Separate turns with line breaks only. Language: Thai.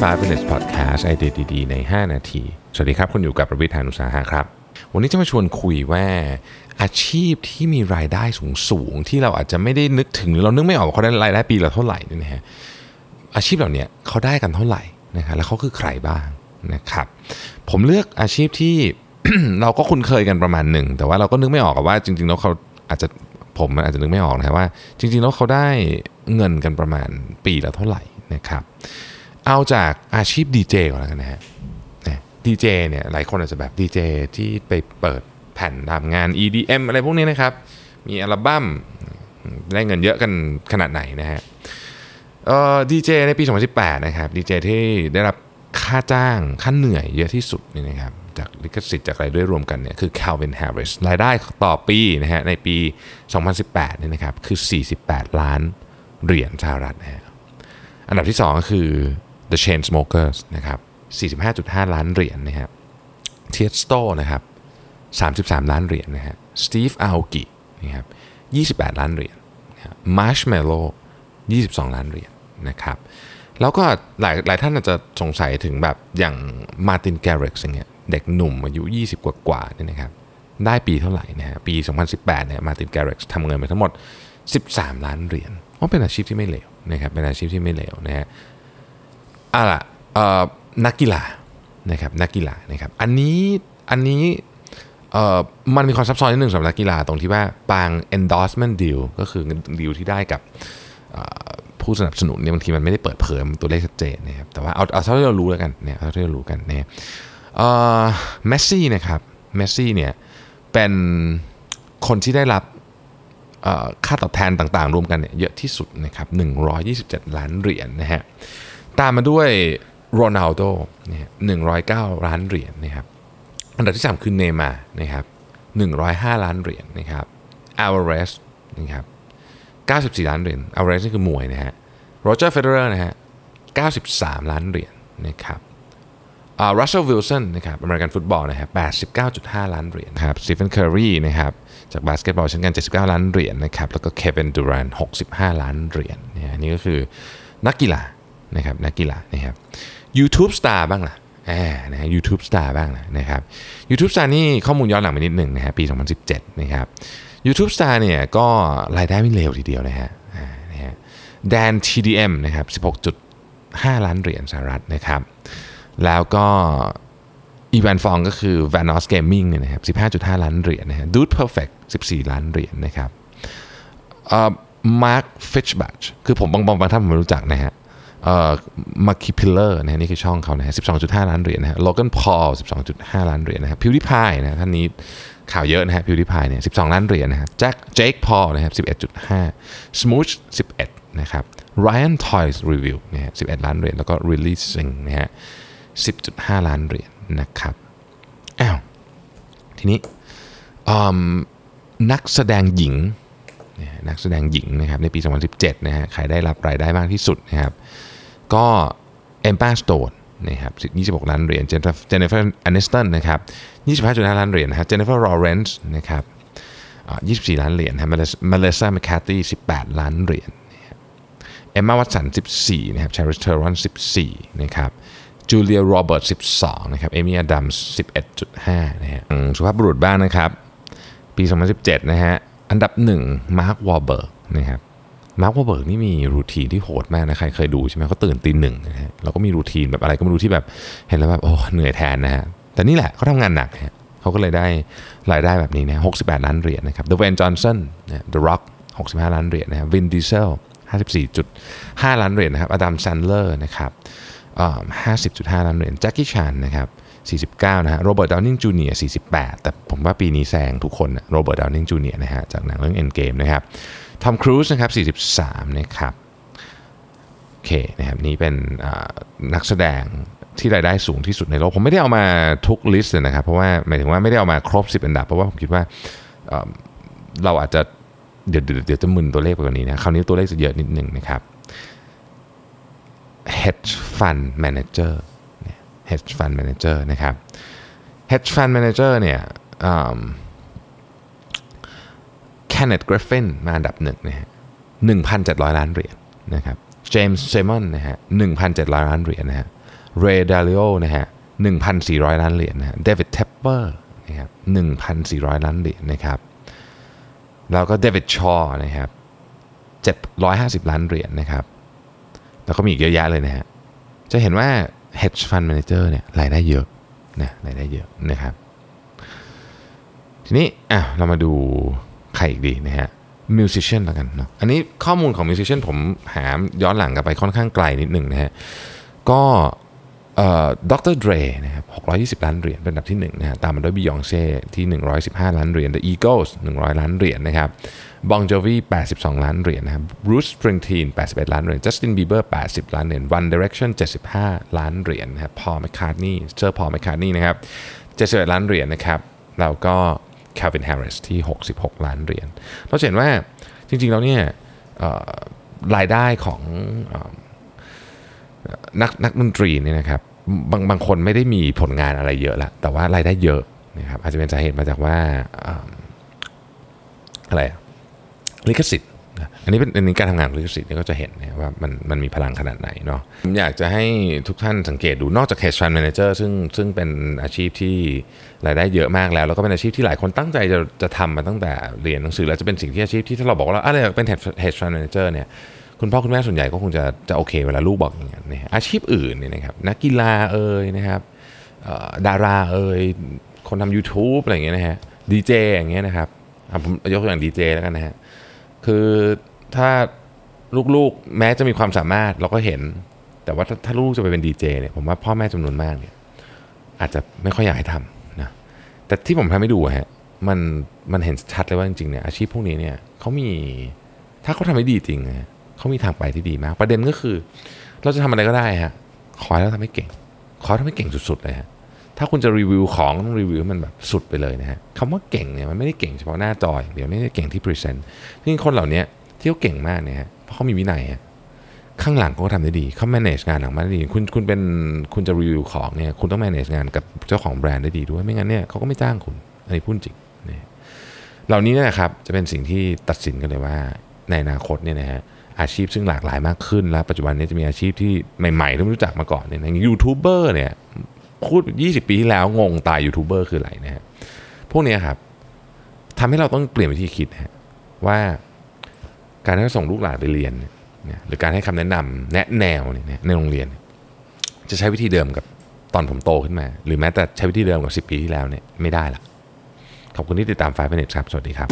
5 minutes podcast ไอเดียดีๆใน 5 นาที สวัสดีครับ คุณอยู่กับประวิทยานุสาหะครับ วันนี้จะมาชวนคุยว่าอาชีพที่มีรายได้สูงๆ ที่เราอาจจะไม่ได้นึกถึงหรือเรานึกไม่ออกว่าเขาได้รายได้ปีละเท่าไหร่นี่นะฮะอาชีพเหล่านี้เขาได้กันเท่าไหร่นะครับแล้วเขาคือใครบ้างนะครับ ผมเลือกอาชีพที่เราก็คุ้นเคยกันประมาณหนึ่ง แต่ว่าเราก็นึกไม่ออกว่าจริงๆแล้วเขาอาจจะผมมันอาจจะนึกไม่ออกนะว่า จริงๆแล้วเขาได้เงินกันประมาณปีละเท่าไหร่นะครับ เอาจากอาชีพดีเจก่อนแล้วกันนะฮะดีเจเนี่ยหลายคนอาจจะแบบดีเจที่ไปเปิดแผ่นตามงาน EDM อะไรพวกนี้นะครับ มีอัลบั้มได้เงินเยอะกันขนาดไหนนะฮะดีเจในปี 2018 นะครับดีเจที่ได้รับค่าจ้างค่าเหนื่อยเยอะที่สุดนี่นะครับจากลิขสิทธิ์จากอะไรด้วยรวมกันเนี่ยคือ Calvin Harris รายได้ต่อปีนะฮะในปี 2018เนี่ยนะครับคือ 48 ล้านเหรียญสหรัฐนะฮะอันดับที่ 2 ก็คือ The Chainsmokers นะครับ45.5 ล้านเหรียญนะครับ Tiësto นะครับ33 ล้านเหรียญนะฮะสตีฟอาโอกินะครับ28 ล้านเหรียญ Marshmello 22 ล้านเหรียญนะครับแล้วก็หลายหลายท่านอาจจะสงสัยถึงแบบอย่างมาตินแกร็กซ์องเงี้ยเด็กหนุ่มอายุ 20 กว่ากว่าเนี่ยนะครับได้ปีเท่าไหร่นะฮะปี 2018เนี่ยมาตินแกร็กซ์ทำเงินไปทั้งหมด 13 ล้านเหรียญเพราะเป็นอาชีพที่ไม่เลวนะครับเป็นอาชีพที่ไม่เลวนะฮะ อะล่ะนักกีฬานะครับนักกีฬานะครับอันนี้อันนี้มันมีความซับซ้อนนิดหนึ่งสำหรับนักกีฬาตรงที่ว่าบาง endorsement deal ก็คือดีลที่ได้กับผู้สนับสนุนเนี่ยบางทีมันไม่ได้เปิดเผยตัวเลขชัดเจนนะครับแต่ว่าเอาเอาเท่าที่เรารู้แล้วกันเนี่ยเอาเท่าที่เรารู้กันเนี่ยเออเมสซี่นะครับเมสซี่เนี่ยเป็นคนที่ได้รับค่าตอบแทนต่างๆ รวมกันเนี่ยเยอะที่สุดนะครับ127 ล้านเหรียญนะฮะ ตามมาด้วยโรนัลโดเนี่ย109ล้านเหรียญนะครับ อันดับที่3คือเนย์มาร์นะครับ105ล้านเหรียญนะครับอัลวาเรซนะครับ94ล้านเหรียญอัลวาเรซนี่คือมวยนะฮะโรเจอร์เฟเดอร์นะฮะ93ล้านเหรียญนะครับอ่ารัสเซลวิลสันนะครับอเมริกันฟุตบอลนะครับ89.5 ล้านเหรียญนะครับสตีเฟนเคอร์รีนะครับจากบาสเกตบอลเช่นกัน 79 ล้านเหรียญนะครับแล้วก็เควินดูแรนท์65 ล้านเหรียญเนี่ยนี่ก็คือนักกีฬา นะครับนักกีฬานะครับ YouTube Star บ้างล่ะอ่านะฮะ YouTube Star บ้างนะนะครับ YouTube Star นี่ข้อมูลย้อนหลังไปนิดหนึ่งนะฮะปี 2017 นะครับ YouTube Star เนี่ยก็รายได้ไม่เลวทีเดียวนะฮะอ่านะฮะแดน TDM นะครับ 16.5 ล้านเหรียญสหรัฐนะครับ แล้วก็อีแวนฟงก็คือ VanossGaming เนี่ยนะครับ 15.5 ล้านเหรียญนะฮะ Dude Perfect 14 ล้านเหรียญนะครับเอ่อ Mark Fischbach คือผมบางบางบางท่านผมไม่รู้จักนะฮะ เอ่อ Markiplier นะฮะนี่คือช่องเขานะฮะ12.5 ล้านเหรียญนะฮะโลแกนพอล12.5 ล้านเหรียญนะฮะ PewDiePie นะฮะท่านนี้ข่าวเยอะนะฮะพิวดิพายเนี่ย12 ล้านเหรียญนะฮะแจ็คเจคพอลนะครับ11.5 Smooch 11 นะครับ Ryan Toys Review นะฮะ11 ล้านเหรียญแล้วก็ Releasing นะฮะ10.5 ล้านเหรียญนะครับอ้าวทีนี้นักแสดงหญิงนักแสดงหญิงนะครับในปี 2017 นะฮะใครได้รับรายได้มากที่สุดนะครับ ก็เอม a าสโตนนะครับ26 ล้านเหรียญเจนนิเฟอร์แอนิสตันนะครับ25.5 ล้านเหรียญนะฮะเจนนิเฟอร์ลอเรนซ์นะครับอ่า24 ล้านเหรียญฮะเมลิสซาแมคคาร์ธี18 ล้านเหรียญเอมมาวัตสัน 14 นะครับชาร์ลิซเทอรอน 14 นะครับจูเลียโรเบิร์ต 12 นะครับ เอมี่อดัมส์11.5 นะฮะสุภาพบุรุษบ้างนะครับ ปี 2017 นะฮะ อันดับหนึ่งมาร์ควอลเบิร์กนะครับ มาร์ควอลเบิร์กนี่มี routine ที่โหดมากนะใครเคยดูใช่ไหมเขาตื่นตีหนึ่งนะฮะแล้วก็มี routine แบบอะไรก็ไม่รู้ที่แบบเห็นแล้วแบบโอ้เหนื่อยแทนนะฮะแต่นี่แหละเขาทำงานหนักฮะเขาก็เลยได้รายได้แบบนี้นะ68 ล้านเหรียญนะครับ Dwayne Johnson นะ The Rock 65 ล้านเหรียญนะครับ Vin Diesel 54.5 ล้านเหรียญนะครับอดัมแซนด์เลอร์นะครับอ่า50.5 ล้านเหรียญแจ็คกี้ชานนะครับ49 นะฮะ โรเบิร์ต ดาวนิงจูเนียร์48 แต่ผมว่าปีนี้แซงทุกคนโรเบิร์ต ดาวนิงจูเนียร์นะฮะ จากหนังเรื่อง Endgame นะครับ ทอมครูซนะครับ 43 นะครับโอเคนะครับนี่เป็นนักแสดงที่รายได้สูงที่สุดในโลก ผมไม่ได้เอามาทุกลิสต์เลยนะครับเพราะว่าหมายถึงว่าไม่ได้เอามาครบ 10 อันดับ เพราะว่าผมคิดว่าเราอาจจะเดี๋ยวเดี๋ยวเดี๋ยวจะมึนตัวเลขไปกว่านี้นะคราวนี้ตัวเลขจะเยอะนิดหนึ่งนะครับ hedge fund manager เนี่ย hedge fund manager นะครับ hedge fund manager เนี่ย เคนเนธกริฟฟินมาอันดับหนึ่งนะฮะ1,700 ล้านเหรียญนะครับเจมส์ไซมอนส์นะฮะ1,700 ล้านเหรียญนะฮะเรย์ดาริโอนะฮะ1,400 ล้านเหรียญนะฮะเดวิดเทปเปอร์นะครับ1,400 ล้านเหรียญนะครับ แล้วก็เดวิดชอว์นะครับ750 ล้านเหรียญนะครับ แล้วก็มีอีกเยอะแยะเลยนะฮะ จะเห็นว่า hedge fund manager เนี่ยรายได้เยอะนะรายได้เยอะนะครับ ทีนี้อะเรามาดู อะไรอีกดีนะฮะ musician แล้วกันเนาะอันนี้ข้อมูลของ musician ผมหาย้อนหลังกลับไปค่อนข้างไกลนิดหนึ่งนะฮะก็ด็อกเตอร์เดรนะครับ620 ล้านเหรียญเป็นอันดับที่1นะฮะตามมาด้วยบิยองเซ่ที่ 115 ล้านเหรียญ The Eagles 100 ล้านเหรียญนะครับบอนโจวี82 ล้านเหรียญนะครับบรูซสปริงส์ทีน81 ล้านเหรียญจัสตินบีเบอร์80 ล้านเหรียญ One Direction 75 ล้านเหรียญนะครับพอลแมคคาร์ทนีย์เซอร์พอลแมคคาร์ทนีย์นะครับ71 ล้านเหรียญนะครับแล้วก็ Calvin Harris ที่ 66 ล้านเหรียญเราเห็นว่าจริงๆแล้วเนี่ยรายได้ของนักนักดนตรีเนี่ยนะครับบางบางคนไม่ได้มีผลงานอะไรเยอะละแต่ว่ารายได้เยอะนะครับอาจจะเป็นสาเหตุมาจากว่าอะไรลิขสิทธิ์ อันนี้เป็นอันนี้การทำงานของลิขสิทธิ์เนี่ยก็จะเห็นนะว่ามันมันมีพลังขนาดไหนเนาะผมอยากจะให้ทุกท่านสังเกตดูนอกจาก hedge fund manager ซึ่งซึ่งเป็นอาชีพที่รายได้เยอะมากแล้ว แล้วก็เป็นอาชีพที่หลายคนตั้งใจจะจะทำมาตั้งแต่เรียนหนังสือ แล้วจะเป็นสิ่งที่อาชีพที่ถ้าเราบอกว่าอะไรเป็น hedge fund manager เนี่ยคุณพ่อคุณแม่ส่วนใหญ่ก็คงจะจะโอเคเวลาลูกบอกอย่างเงี้ยนะอาชีพอื่นเนี่ยนะครับนักกีฬาเอ่ยนะครับดาราเอ่ยคนทำ YouTube อะไรอย่างเงี้ยนะฮะดีเจอย่างเงี้ยนะครับผมยกตัวอย่างดีเจแล้วกันนะฮะคือ ถ้าลูกๆ แม้จะมีความสามารถเราก็เห็น แต่ว่าถ้าถาลูกจะไปเป็นดีเจเนี่ยผมว่าพ่อแม่จำนวนมากเนี่ยอาจจะไม่ค่อยอยากให้ทำนะแต่ที่ผมทำให้ดูฮะมันมันเห็นชัดเลยว่าจริงๆเนี่ยอาชีพพวกนี้เนี่ยเขามีถ้าเขาทำได้ดีจริงนะเขามีทางไปที่ดีมาก ประเด็นก็คือ เราจะทำอะไรก็ได้ฮะขอให้เราทำให้เก่ง ขอทำให้เก่งสุดๆเลยฮะถ้าคุณจะรีวิวของต้องรีวิวมันแบบสุดไปเลยนะฮะคำว่าเก่งเนี่ยมันไม่ได้เก่งเฉพาะหน้าจออย่างเดียวไม่ได้เก่งที่พรีเซนต์จริงคนเหล่านี้ ที่เขาเก่งมากเนี่ยเพราะเขามีวินัยฮะข้างหลังเขาทำได้ดีเขา manage งานหลังมาได้ดี คุณคุณเป็นคุณจะรีวิวของเนี่ยคุณต้อง manage งานกับเจ้าของแบรนด์ได้ดีด้วยไม่งั้นเนี่ยเขาก็ไม่จ้างคุณอันนี้พูดจริงเนี่ยเหล่านี้นะครับจะเป็นสิ่งที่ตัดสินกันเลยว่าในอนาคตเนี่ยนะฮะอาชีพซึ่งหลากหลายมากขึ้นแล้ว ปัจจุบันนี้จะมีอาชีพที่ใหม่ๆที่ไม่รู้จักมาก่อนเนี่ยอย่างยูทูบเบอร์เนี่ยพูด 20 ปีที่แล้วงงตายยูทูบเบอร์คืออะไรนะฮะพวกนี้ครับทำให้เราต้องเปลี่ยนวิธีคิดฮะว่า การให้ส่งลูกหลานไปเรียนเนี่ยหรือการให้คำแนะนำแนะแนวเนี่ยในโรงเรียน จะใช้วิธีเดิมกับตอนผมโตขึ้นมา หรือแม้แต่ใช้วิธีเดิมกับ 10 ปีที่แล้วเนี่ยไม่ได้ละขอบคุณที่ติดตาม5 Minutes ครับ สวัสดีครับ